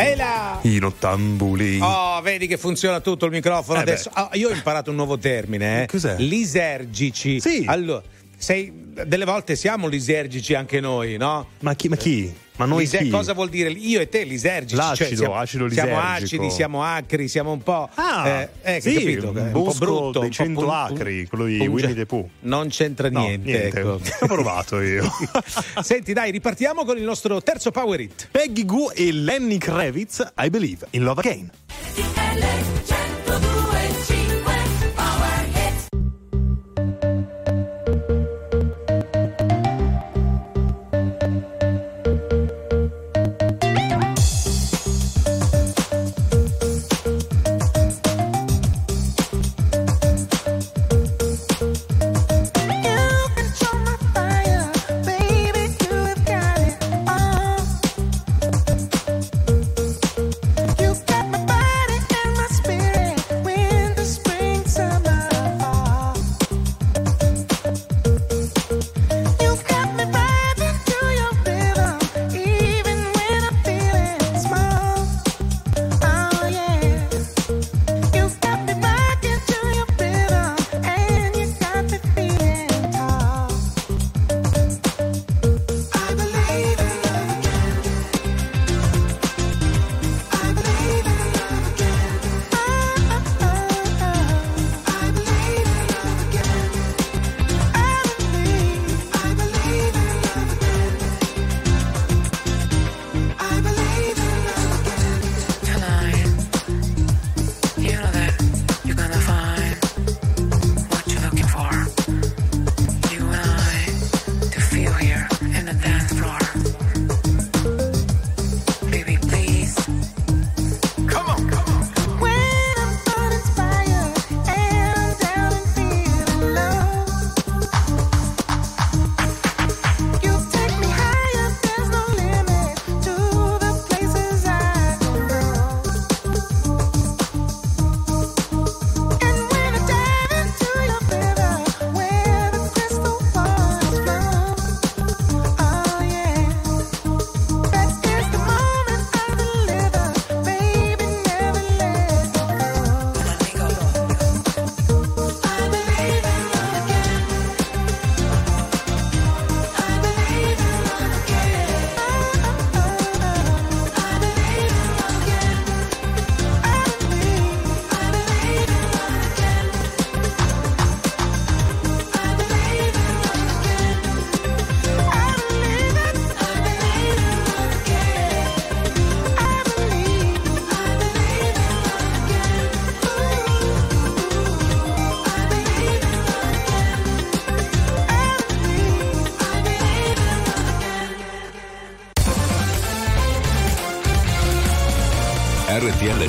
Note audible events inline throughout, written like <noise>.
E là! I nottambuli. Oh, vedi che funziona tutto il microfono Eh adesso. Ah, io ho imparato un nuovo termine, eh. Cos'è? Lisergici. Sì. Allora, sei, delle volte siamo lisergici anche noi, no? Ma chi? Ma chi? Ma noi chi? cosa vuol dire? Io e te lisergici. L'acido, cioè, siamo, acido Siamo lisergico. acidi, siamo acri, siamo un po'. Ah, eh, eh, sì, capito? un un po' brutto. dei un po' cento pun- acri, quello di punge- Winnie the Pooh. Non c'entra No, niente, ecco. Ho provato io. <laughs> Senti, dai, ripartiamo con il nostro terzo Power Hit. Peggy Goo e Lenny Kravitz, I Believe in Love Again.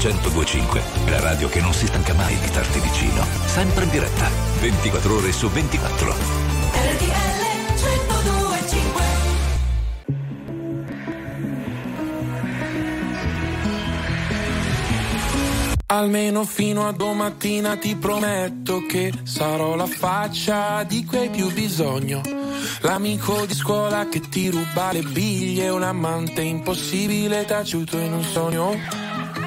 RTL 1025, la radio che non si stanca mai di starti vicino. Sempre in diretta, 24 ore su 24. RTL 1025 Almeno fino a domattina ti prometto che sarò la faccia di hai più bisogno. L'amico di scuola che ti ruba le biglie, un amante impossibile taciuto in un sogno.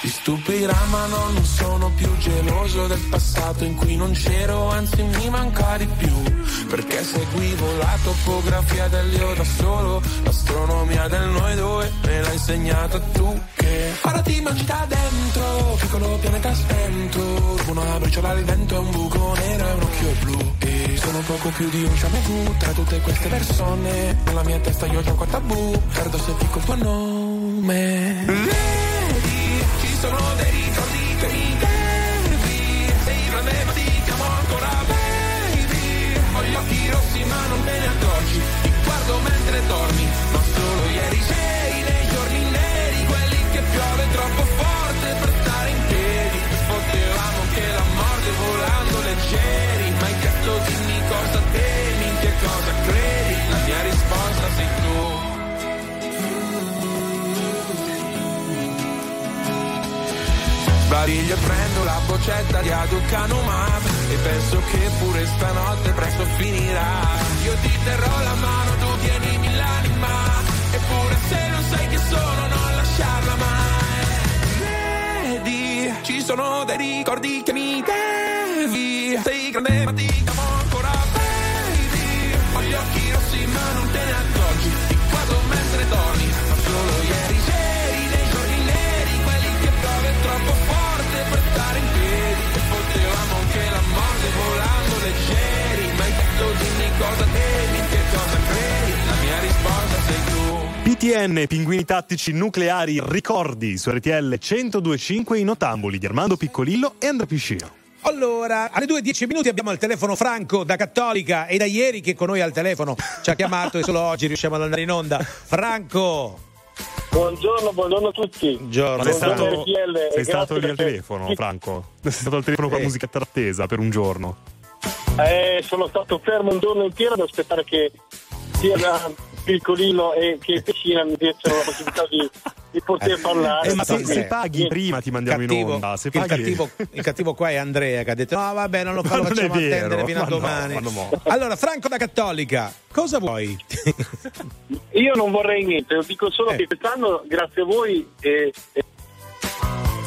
Ti stupirà ma no, non sono più geloso del passato in cui non c'ero, anzi mi manca di più. Perché seguivo la topografia dell'io da solo, l'astronomia del noi due me l'hai insegnata tu che Ora ti magita dentro, piccolo pianeta spento. Una briciola di vento un buco nero e un occhio blu. E sono poco più di un shampoo tra tutte queste persone. Nella mia testa io gioco a tabù, perdo se dico il tuo nome. Sono dei ricordi che mi devi. Sbadiglio e prendo la boccetta di Aducanumab E penso che pure stanotte presto finirà. Io ti terrò la mano, tu tienimi l'anima Eppure se non sai che sono non lasciarla mai. Vedi, ci sono dei ricordi che mi devi Sei grande ma ti chiamo ancora PTN, pinguini tattici nucleari, ricordi su RTL 1025 in Otamboli di Armando Piccolillo e Andrea Piscino. Allora, alle 2.10 minuti abbiamo il telefono franco da Cattolica e da ieri che con noi al telefono ci ha chiamato e solo oggi riusciamo ad andare in onda. Franco! Buongiorno, buongiorno a tutti. Buongiorno. Sei stato, RTL, sei stato lì al telefono, Franco? <laughs> Sei stato al telefono con la Eh. musica attesa per un giorno. Eh, sono stato fermo un giorno intero ad aspettare che sia da piccolino e che Piscina mi diessero la possibilità di, di poter parlare. Eh, ma se, se paghi prima ti mandiamo in Cattivo, onda. Se il, paghi... cattivo, il cattivo qua è Andrea che ha detto no vabbè non lo, <laughs> fa, lo facciamo vero, attendere fino a ma no, domani. ma no. Allora Franco da Cattolica, cosa vuoi? Io non vorrei niente, dico solo Eh. che quest'anno, grazie a voi,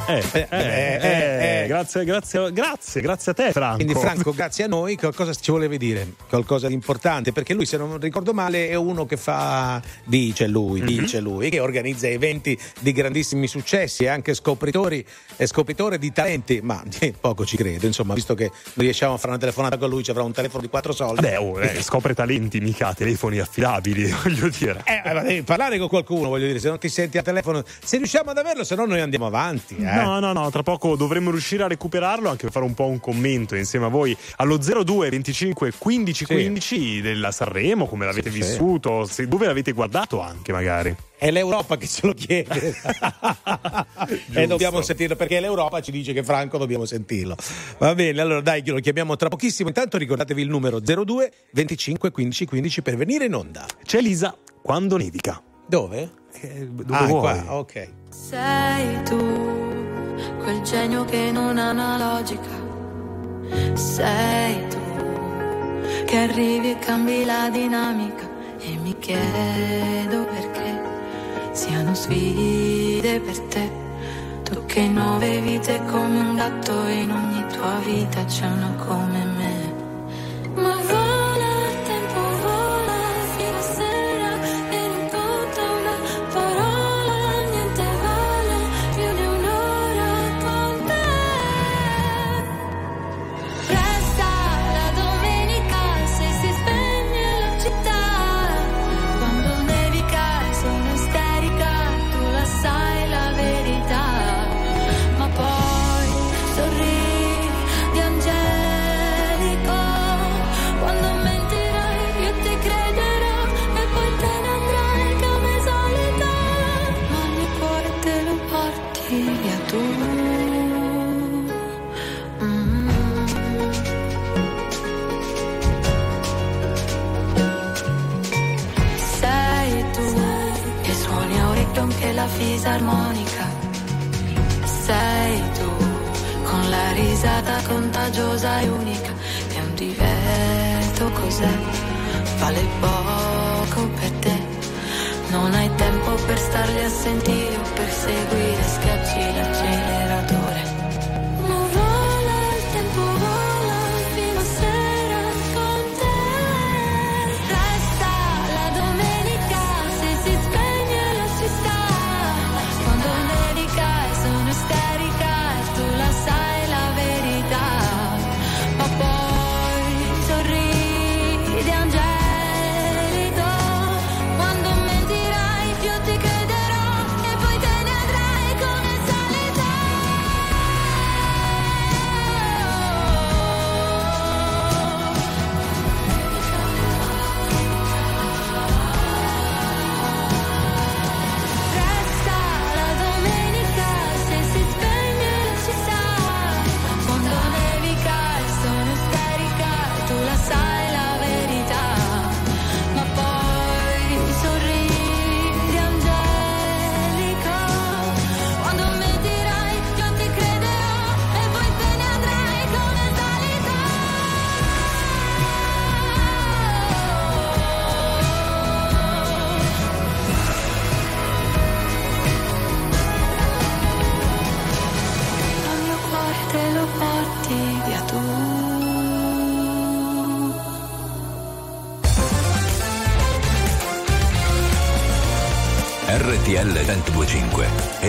eh, eh, Eh, eh, eh, eh. Grazie, grazie, grazie, grazie a te, Franco. Quindi Franco, grazie a noi, cosa ci volevi dire? Qualcosa di importante? Perché lui, se non ricordo male, è uno che fa, dice lui, Mhm. dice lui, che organizza eventi di grandissimi successi e anche scopritori e scopritore di talenti, ma <laughs> poco ci credo, insomma, visto che non riusciamo a fare una telefonata con lui, ci avrà un telefono di quattro soldi. Vabbè, oh, scopre talenti, mica telefoni affidabili, <laughs> voglio dire. Eh, ma devi parlare con qualcuno, voglio dire, se non ti senti al telefono, se riusciamo ad averlo, se no noi andiamo avanti. eh. No, no, no, tra poco dovremmo riuscire a recuperarlo anche per fare un po' un commento insieme a voi allo 02 25 15 Sì. 15 della Sanremo, come l'avete Sì, vissuto, se- dove l'avete guardato anche magari. È l'Europa che ce lo chiede. <laughs> e dobbiamo sentirlo perché l'Europa ci dice che Franco dobbiamo sentirlo. Va bene, allora dai, lo chiamiamo tra pochissimo. Intanto ricordatevi il numero 02 25 15 15 per venire in onda. C'è Lisa quando nevica. Dove? Eh, dove ah, vuoi? qua, ok. Sei tu, quel genio che non ha una logica. Sei tu, che arrivi e cambi la dinamica. E mi chiedo perché siano sfide per te. Tu che nove vite come un gatto in ogni tua vita c'è una come me. Ma vola contagiosa e unica. È un diverto cos'è? Vale poco per te. Non hai tempo per starli a sentire o per seguire, schiacci l'acceleratore.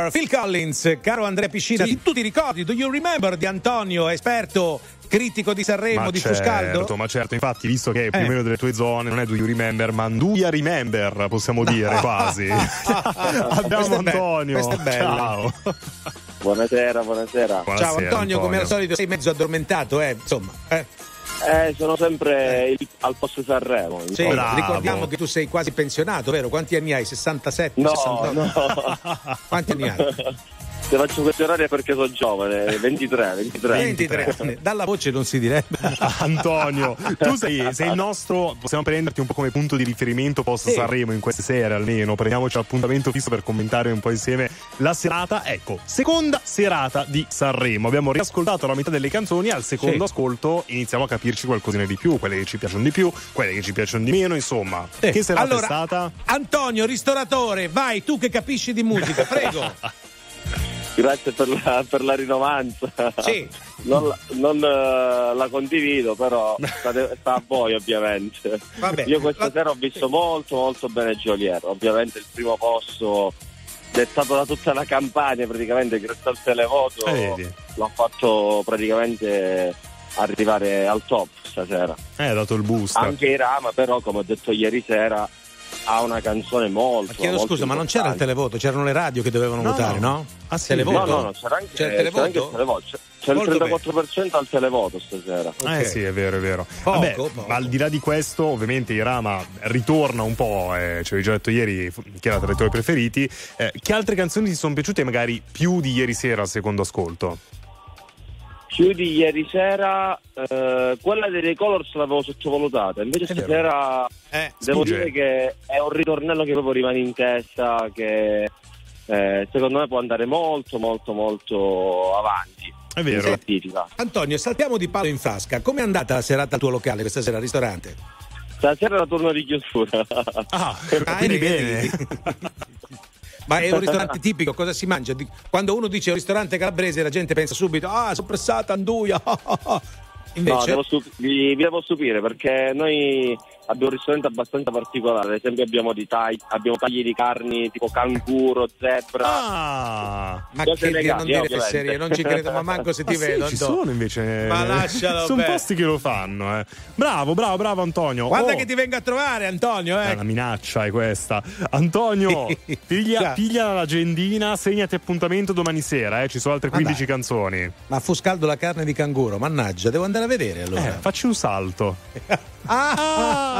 Remember? Phil Collins, caro Andrea Piscina, tu ti ricordi Do you remember di Antonio, esperto critico di Sanremo, Ma di certo, Fuscaldo? ma certo, infatti, visto che è più Eh. o meno delle tue zone, non è Do You Remember, ma Anduia Remember, possiamo dire <laughs> quasi. Abbiamo be- Antonio. bella. Ciao. Buonasera, buonasera. Ciao Antonio, come al solito sei mezzo addormentato, eh? Insomma, eh. Eh, sono sempre il- al posto Sanremo. Sì, insomma. ricordiamo che tu sei quasi pensionato, vero? Quanti anni hai? 67? No, 69? no. <laughs> Quanti anni hai? <laughs> Se faccio è perché sono giovane, 23, 23. 23 anni. Dalla voce non si direbbe. <laughs> Antonio, tu sei, sei il nostro, possiamo prenderti un po' come punto di riferimento post Sì. Sanremo in queste sere almeno, prendiamoci appuntamento fisso per commentare un po' insieme la serata, ecco, seconda serata di Sanremo, abbiamo riascoltato la metà delle canzoni, al secondo Sì. ascolto iniziamo a capirci qualcosina di più, quelle che ci piacciono di più, quelle che ci piacciono di meno, insomma, che serata allora, è stata? Antonio, ristoratore, vai, tu che capisci di musica, prego. <laughs> Grazie per la, per la rinovanza. Sì. Non, la- non, eh, la condivido, però sta, sta a voi ovviamente. Vabbè. Io questa La- sera ho visto molto molto bene Joliet. Ovviamente il primo posto dettato da tutta la campagna praticamente grazie al televoto Eh, l'ha fatto praticamente arrivare al top stasera. Eh, ha dato il boost. Anche Irama, però, come ho detto ieri sera, ha una canzone molto. Chiedo molto scusa, ma non c'era il importante. televoto, c'erano le radio che dovevano No, votare, no. no? Ah, sì? televoto? No, no, no, c'era anche, C'è il c'era anche televoto? il televoto. C'è, c'è il Molto 34% al televoto stasera. Eh sì, è vero, è vero. Poco, Vabbè, poco. ma al di là di questo, ovviamente Irama ritorna un po', eh, ci avevi già detto ieri che era tra i tuoi preferiti. Eh, che altre canzoni ti sono piaciute magari più di ieri sera al secondo ascolto? Più di ieri sera, eh, quella dei Colors l'avevo sottovalutata, invece È vero. stasera devo sfugge. dire che è un ritornello che proprio rimane in testa, che eh, secondo me può andare molto, molto, molto avanti. È vero. Antonio, saltiamo di palo in frasca. Com'è andata la serata al tuo locale questa sera al ristorante? Stasera la turno di chiusura. Ah, <laughs> quindi bene. <laughs> Ma è un <laughs> ristorante tipico, cosa si mangia? Quando uno dice un ristorante calabrese la gente pensa subito, ah, soppressata, anduia. <laughs> No, Invece, devo stup- vi, vi devo stupire perché noi abbiamo un ristorante abbastanza particolare, ad esempio abbiamo, di tagli, abbiamo tagli di carni tipo canguro, zebra. Ah, ma che dire, non dire fesserie, non ci credo, ma manco se ti <laughs> Ah, sì, vedo. ci Antonio. sono invece. Ma lascialo, Sono beh. posti che lo fanno, eh. Bravo, bravo, bravo Antonio. Guarda Oh, che ti venga a trovare, Antonio, eh. La minaccia è questa. Antonio, <laughs> piglia, piglia l'agendina, segnati appuntamento domani sera, eh. Ci sono altre Ma 15 dai. canzoni. Ma fu scaldo la carne di canguro, mannaggia, devo andare a vedere allora. Eh, facci un salto. <laughs> Ah!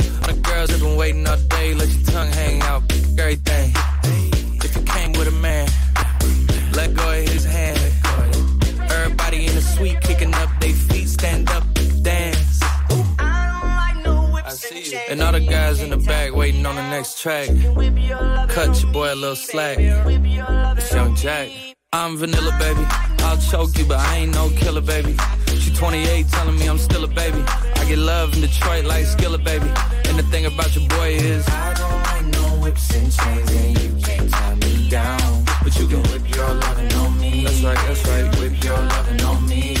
Girls have been waiting all day. Let your tongue hang out. Everything. If you came with a man, let go of his hand. Everybody in the suite kicking up their feet. Stand up, dance. I see you. And all the guys in the back waiting on the next track. Cut your boy a little slack. It's Young Jack. I'm vanilla, baby. I'll choke you, but I ain't no killer, baby. She 28, telling me I'm still a baby. I get love in Detroit like Skilla, baby. The thing about your boy is, I don't like no whips and chains, and you can't tie me down. But you can whip your lovin' on me. That's right, that's right. Whip your lovin' on me.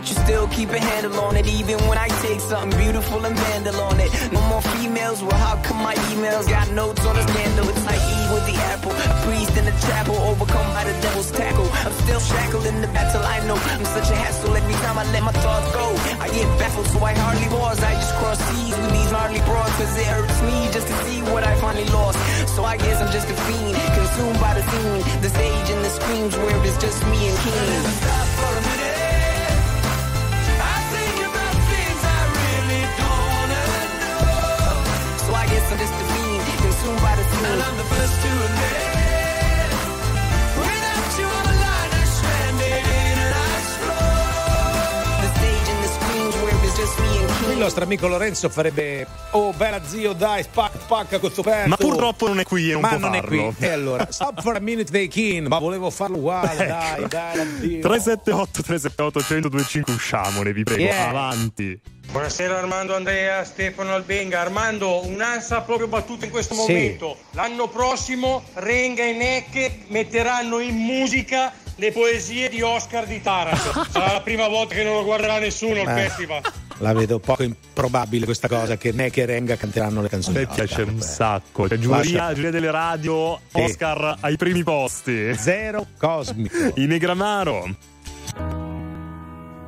But you still keep a handle on it. Even when I take something beautiful and vandal on it. No more females, well, how come my emails got notes on the scandal? It's like Eve with the apple, a priest in the chapel, overcome by the devil's tackle. I'm still shackled in the battle, I know. I'm such a hassle every time I let my thoughts go. I get baffled, so I hardly pause. I just cross seas with these gnarly broads, cause it hurts me just to see what I finally lost. So I guess I'm just a fiend, consumed by the scene, the stage and the screams where it's just me and King. Il nostro amico Lorenzo farebbe Oh bella zio dai spacca spacca questo pezzo Ma purtroppo non è qui e non Ma può non è farlo. qui E allora Stop for a minute dei King Ma volevo farlo uguale dai <laughs> Ecco. dai addio 378 378 1025 usciamone, vi prego, Yeah. avanti. Buonasera Armando Andrea, Stefano Albenga. Armando, un'ansa proprio battuta in questo Sì. momento. L'anno prossimo Renga e Necche metteranno in musica le poesie di Oscar di Taranto. <laughs> Sarà la prima volta che non lo guarderà nessuno il Eh, festival. La vedo poco improbabile questa cosa Che Neck e Renga canteranno le A canzoni me nostre. piace un sacco. Cioè, giuria, giuria delle radio, Sì. Oscar ai primi posti. Zero cosmico <laughs> I Negramaro.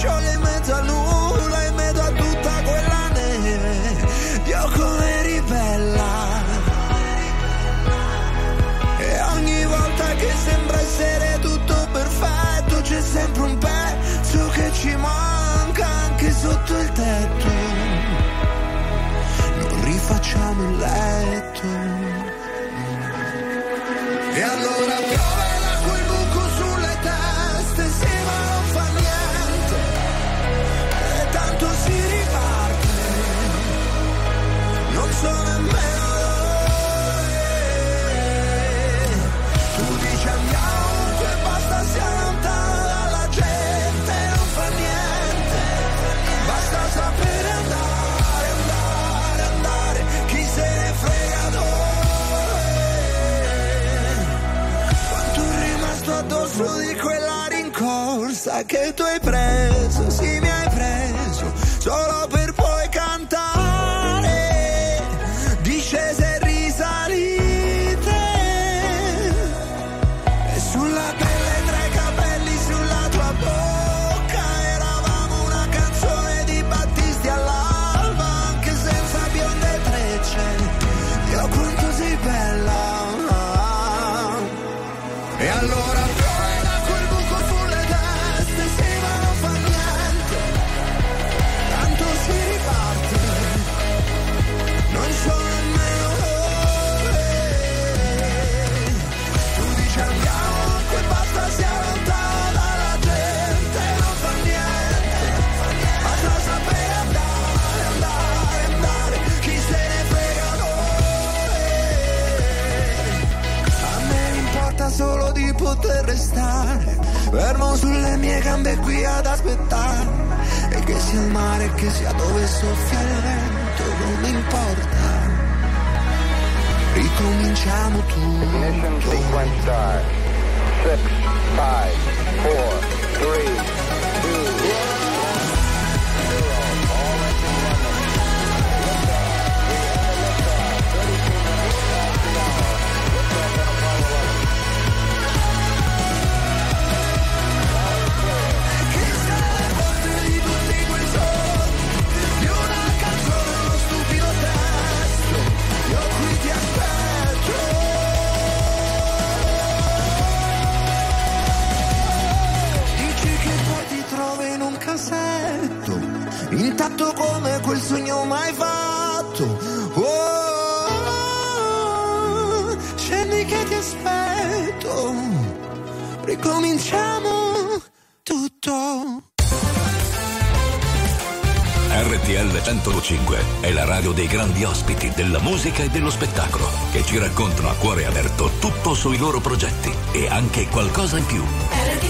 scioglie in mezzo al nulla In mezzo a tutta quella neve. Dio come ribella. E ogni volta che sembra essere tutto perfetto C'è sempre un pezzo che ci manca anche sotto il tetto. Non rifacciamo il letto dove soffia il vento, non importa. Ricominciamo tutto. 6, 5, 4, 3, 2, 1. intatto come quel sogno mai fatto. Oh, oh, oh, scendi che ti aspetto, ricominciamo tutto. RTL 105 è la radio dei grandi ospiti della musica e dello spettacolo che ci raccontano a cuore aperto tutto sui loro progetti e anche qualcosa in più. RTL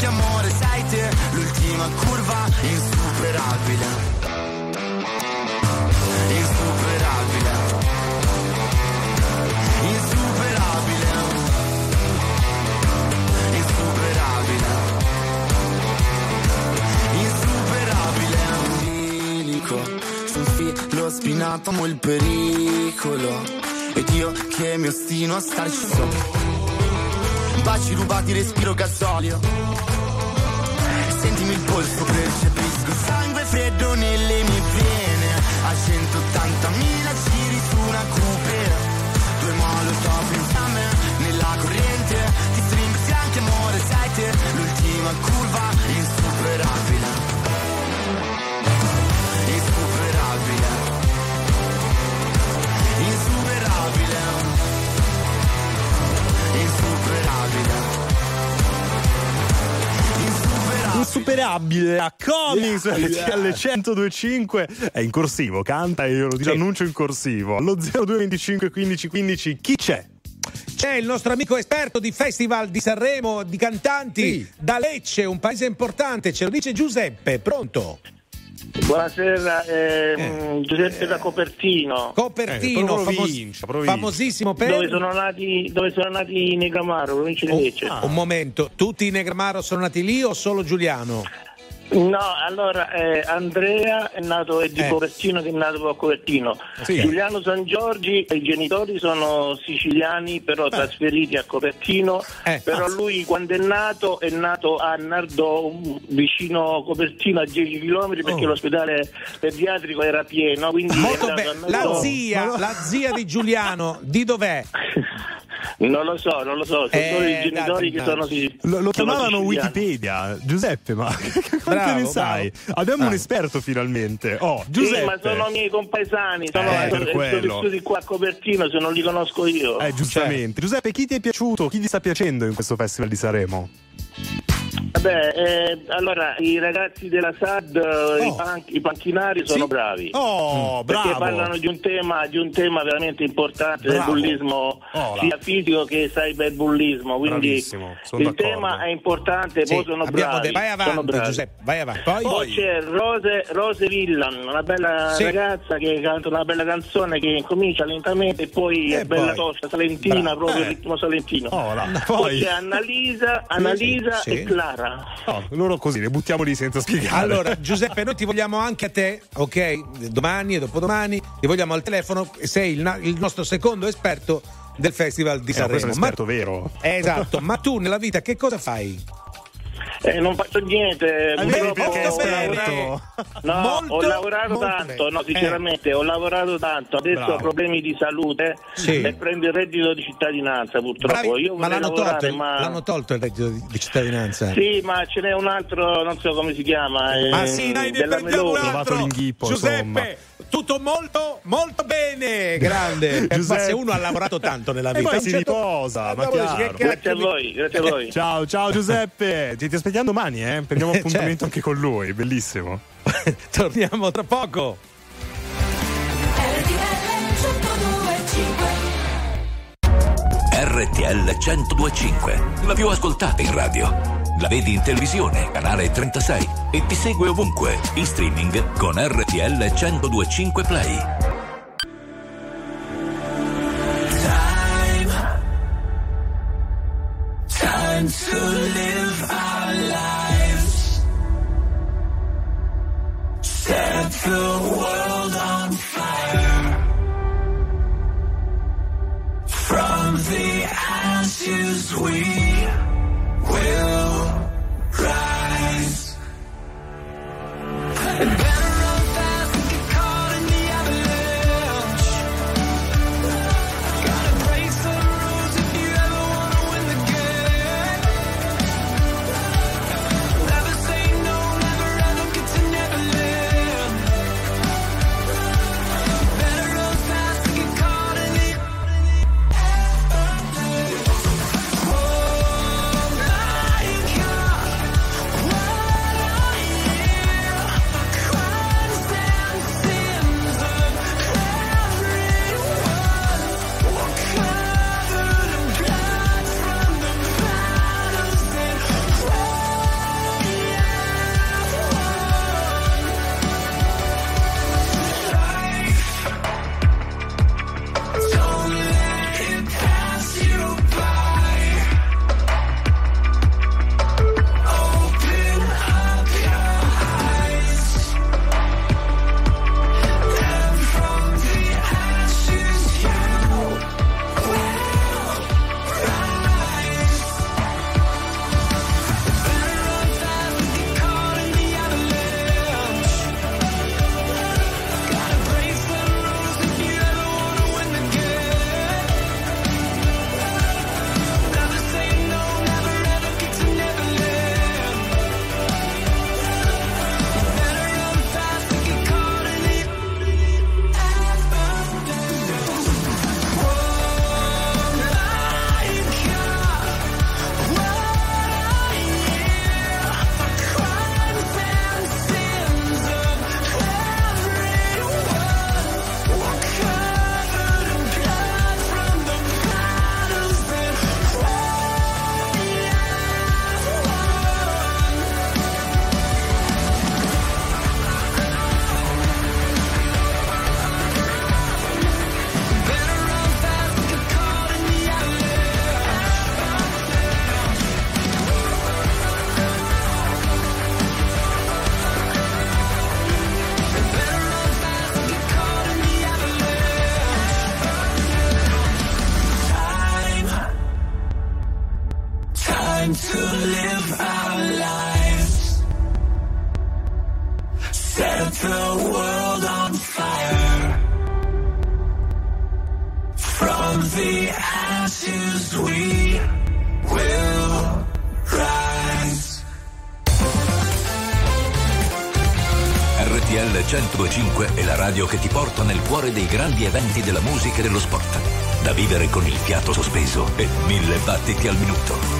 fianchi amore sai te L'ultima curva insuperabile. Insuperabile. Insuperabile. Insuperabile. Insuperabile. Umbilico su un filo spinato amo il pericolo. Ed io che mi ostino a starci sopra baci rubati respiro gasolio. Sentimi il polso percepisco sangue freddo nelle mie vene. A 180.000 Insuperabile a Comics Yeah. RTL 1025 è in corsivo, canta e io lo Sì. annuncio in corsivo. Allo 0225 15 15 chi c'è? C'è il nostro amico esperto di Festival di Sanremo, di cantanti, da Lecce, un paese importante, ce lo dice Giuseppe, pronto? Buonasera, ehm, Giuseppe da Copertino. Copertino, Eh, famos- provincia, provincia. famosissimo per... Dove sono nati, dove sono nati i Negramaro, provincia di Lecce. Oh, Un momento, tutti i Negramaro sono nati lì o solo Giuliano? No, allora eh, Andrea è nato è di Eh. Copertino che è nato a Copertino. Sì. Giuliano San Giorgi, i genitori sono siciliani però trasferiti a Copertino, Eh, però lui quando è nato è nato a Nardò vicino Copertino a 10 km perché Oh. l'ospedale pediatrico era pieno, quindi è Molto bene. a La zia, la zia di Giuliano, di dov'è? <laughs> Non lo so, non lo so, sono Eh, solo i dai, genitori che dai. sono sì. Lo, lo sono chiamavano siciliani. Wikipedia, Giuseppe, ma <laughs> quante Bravo, ne sai? Abbiamo Ah. un esperto finalmente. Oh, Sì, Giuseppe. ma sono miei compaesani, sono, Eh, per sono quello. vissuti qua a Copertino, se non li conosco io. Eh, giustamente. Giuseppe, chi ti è piaciuto? Chi ti sta piacendo in questo Festival di Sanremo? Vabbè, eh, allora i ragazzi della SAD, eh, i, pan- i panchinari sono Sì? bravi. Oh, Perché bravo. parlano di un tema, di un tema veramente importante Bravo. del bullismo, Oh, sia fisico che cyberbullismo. Quindi Bravissimo, sono il d'accordo. tema è importante, Sì, poi sono bravi. de- vai sono avanti. Giuseppe, vai avanti. Poi, Poi c'è Rose, Rose Villan, una bella Sì. ragazza che canta una bella canzone che comincia lentamente e poi E è bella poi? tosta, salentina, Bravo. proprio Eh. il ritmo salentino. Oh. Poi Poi, c'è Annalisa, Annalisa e Clara. Oh, loro così, le buttiamo lì senza spiegare. Allora, Giuseppe, noi ti vogliamo anche a te, ok? Domani e dopodomani, ti vogliamo al telefono. Sei il, na- il nostro secondo esperto del Festival di Eh, Sanremo. un esperto vero. Esatto, ma tu nella vita che cosa fai? Eh, non faccio niente, Ah, vedi, purtroppo ho esperto. lavorato- <laughs> No, Molto, ho lavorato molto tanto, no, sinceramente, ho lavorato tanto, adesso Bravo. ho problemi di salute Sì. e prendo il reddito di cittadinanza purtroppo. Ma l'hanno tolto, ma... l'hanno tolto il reddito di, di cittadinanza. Sì, ma ce n'è un altro, non so come si chiama. eh, Ma sì, dai, ne della prendiamo un altro. Giuseppe, insomma. tutto molto, molto bene, grande. <laughs> Eh, Ma Giuseppe. se uno ha lavorato tanto nella E vita, si certo- riposa, ma Ah, chiaro. che Grazie a voi, grazie a voi. Ciao, ciao Giuseppe, ti, <laughs> ti aspettiamo domani, eh? Prendiamo <laughs> Eh, appuntamento certo. anche con lui, bellissimo. <laughs> Torniamo tra poco. RTL 1025, la più ascoltata in radio. La vedi in televisione, canale 36 e ti segue ovunque, in streaming con RTL 1025 Play. Time to live Set the world on fire. From the ashes we will rise. Dello sport. Da vivere con il fiato sospeso e mille battiti al minuto.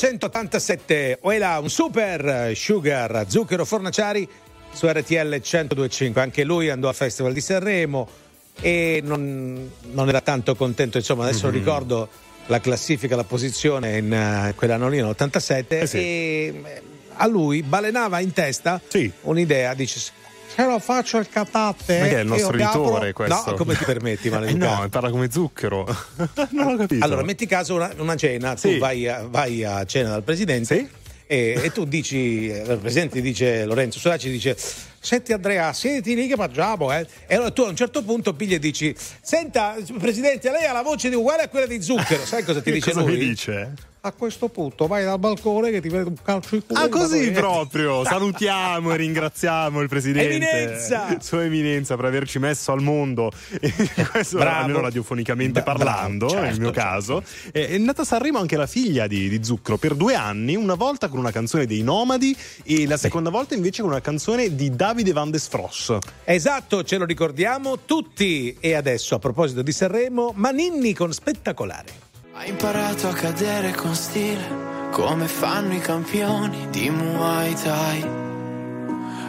1987, Oela, un super sugar, zucchero fornaciari su RTL 1025. Anche lui andò al Festival di Sanremo e non, non era tanto contento, insomma, adesso Mhm. ricordo la classifica, la posizione in eh, quell'anno lì, nell'87, Eh sì. e eh, a lui balenava in testa un'idea, dice lo faccio il catate Ma che è il nostro vi apro-" editore questo? No, come ti permetti, <laughs> Eh maleducato? no, parla come zucchero. <laughs> non <laughs> ho capito. Allora, metti caso una, una cena, tu Sì. vai, a, vai a cena dal presidente e, e tu dici, eh, il presidente dice, Lorenzo Soraci dice, senti Andrea, siediti lì che mangiamo, eh. E allora tu a un certo punto pigli e dici, senta presidente, lei ha la voce di uguale a quella di zucchero, sai cosa ti dice cosa lui? mi dice? A questo punto vai dal balcone che ti vede un calcio in culo. Ah, così proprio. <laughs> Salutiamo e ringraziamo il presidente. Eminenza! <laughs> Sua eminenza per averci messo al mondo. <laughs> Questo Bravo. almeno radiofonicamente Bra- parlando, bravo, nel certo, mio caso. E- È nata a Sanremo anche la figlia di, di Zucchero per due anni, una volta con una canzone dei Nomadi e la seconda volta invece con una canzone di Davide Van des Fross. Esatto, ce lo ricordiamo tutti. E adesso, a proposito di Sanremo, Maninni con spettacolare. Hai imparato a cadere con stile, come fanno i campioni di Muay Thai.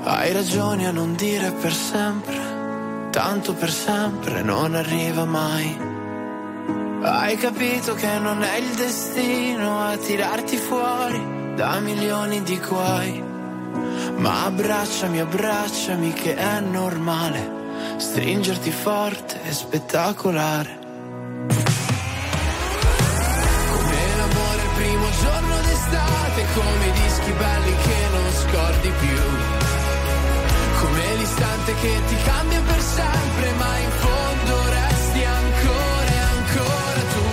Hai ragione a non dire per sempre, tanto per sempre non arriva mai. Hai capito che non è il destino a tirarti fuori da milioni di guai. Ma abbracciami, abbracciami che è normale, stringerti forte e spettacolare. D'estate, come i dischi belli che non scordi più. Come l'istante che ti cambia per sempre, ma in fondo resti ancora e ancora tu.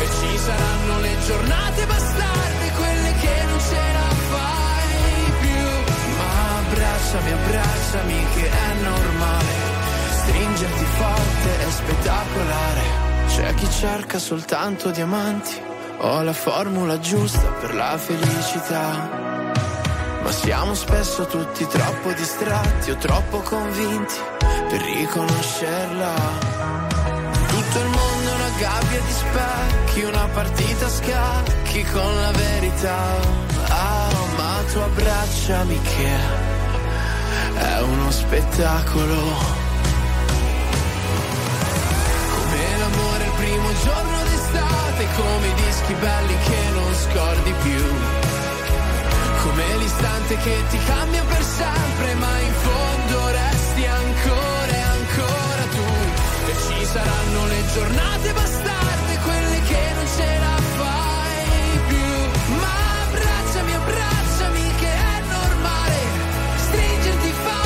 E ci saranno le giornate bastarde, quelle che non ce la fai più. Ma abbracciami, abbracciami che è normale. Stringerti forte è spettacolare. C'è chi cerca soltanto diamanti. Ho la formula giusta per la felicità. Ma siamo spesso tutti troppo distratti o troppo convinti per riconoscerla. Tutto il mondo è una gabbia di specchi, una partita a scacchi con la verità. Ah, ma tu abbracciami che è uno spettacolo. Come l'amore il primo giorno d'estate, come i dischi belli che non scordi più. Come l'istante che ti cambia per sempre, ma in fondo resti ancora e ancora tu. E ci saranno le giornate bastarde, quelle che non ce la fai più. Ma abbracciami, abbracciami che è normale, stringerti forte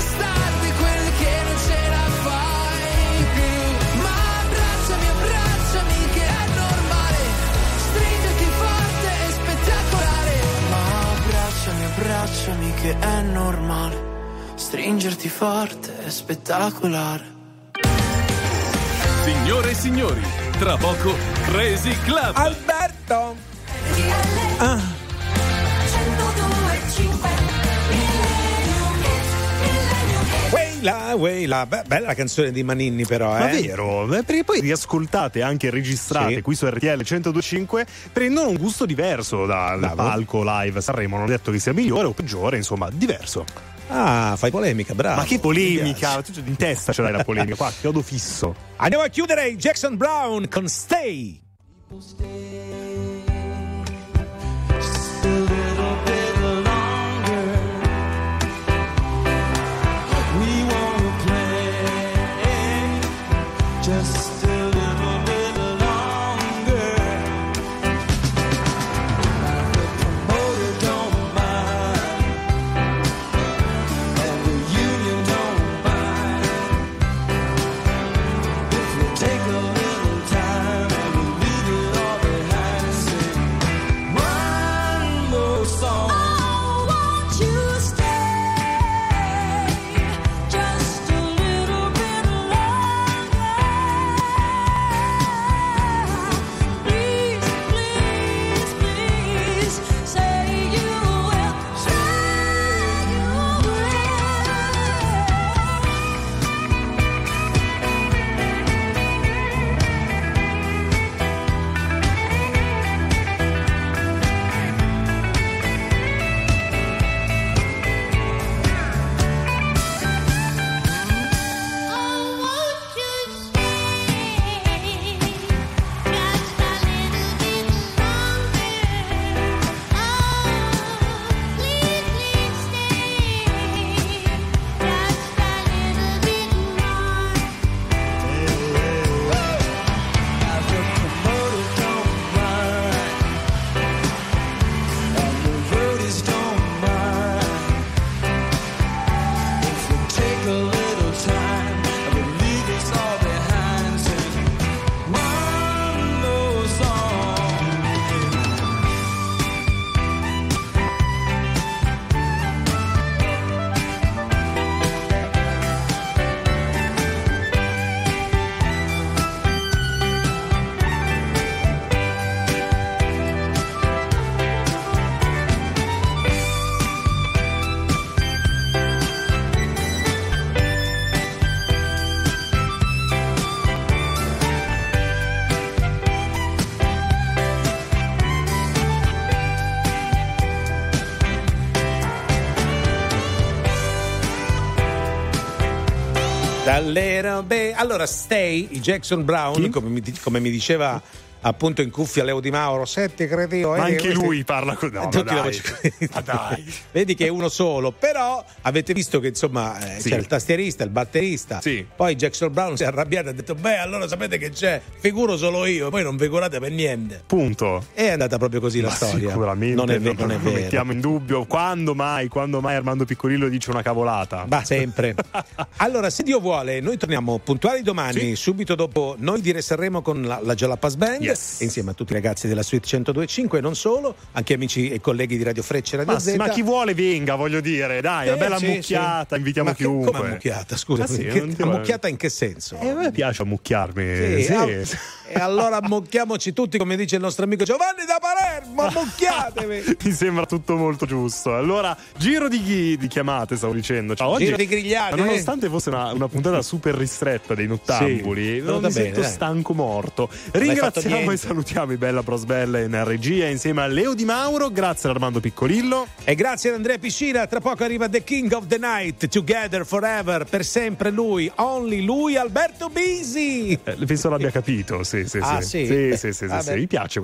Stringerti forte è spettacolare Signore e signori, tra poco Crazy Club. Alberto! Ah. Weila, Weila. Beh, bella la canzone di Maninni, però, eh. Ma vero, Beh, perché poi riascoltate anche registrate Sì. qui su RTL 1025 prendono un gusto diverso da- dal palco live Sanremo. Non ho detto che sia migliore o peggiore, insomma, diverso. Ah, fai polemica, bravo. Ma che Mi polemica? Tu in testa ce l'hai la polemica, qua, chiodo fisso. Andiamo a chiudere Jackson Brown con Stay. We Allora, Stay, Jackson Brown, come mi, come mi diceva appunto in cuffia Leo Di Mauro, sette credo. Ma eh, anche questi- lui parla così. No, ma <laughs> Tutti la dai. Ma dai. <laughs> Vedi che è uno solo, però avete visto che insomma eh, Sì. c'è il tastierista, il batterista. Poi Jackson Brown si è arrabbiato e ha detto: Beh, allora sapete che c'è? Figuro solo io, poi non figurate per niente. Punto. È andata proprio così la Ma storia. Sicuramente non è, ve- non è lo vero. mettiamo in dubbio. Quando mai, quando mai Armando Piccolillo dice una cavolata? Va sempre. <laughs> Allora, se Dio vuole, noi torniamo puntuali domani, subito dopo noi dire Sanremo con la, la Jalapas Band, Yes. insieme a tutti i ragazzi della Suite 1025 e non solo, anche amici e colleghi di Radio Frecce e Radio Ma, Z. ma chi vuole venga, voglio dire, dai, una Eh, bella sì, mucchiata, sì. invitiamo Ma che- chiunque. come mucchiata? Scusa, Ah, sì, che- non ti- mucchiata in che senso? Eh, a me piace ammucchiarmi. Sì, ah, E allora ammocchiamoci tutti, come dice il nostro amico Giovanni da Palermo, ammocchiatevi! <laughs> Mi sembra tutto molto giusto. Allora, giro di, ghi- di chiamate, stavo dicendo. Ciao, oggi, Giro di grigliate. Nonostante fosse una, una puntata super ristretta dei nottambuli, non mi bene, stanco morto. Ringraziamo e salutiamo i Bella Prosbella in regia insieme a Leo Di Mauro. Grazie ad Armando Piccolillo. E grazie ad Andrea Piscina, tra poco arriva The King of the Night, Together Forever, per sempre lui, only lui, Alberto Bisi. Eh, penso l'abbia capito, sì, sì, Ah, sì. sì? Sì, sì, sì, sì, sì. Mi piace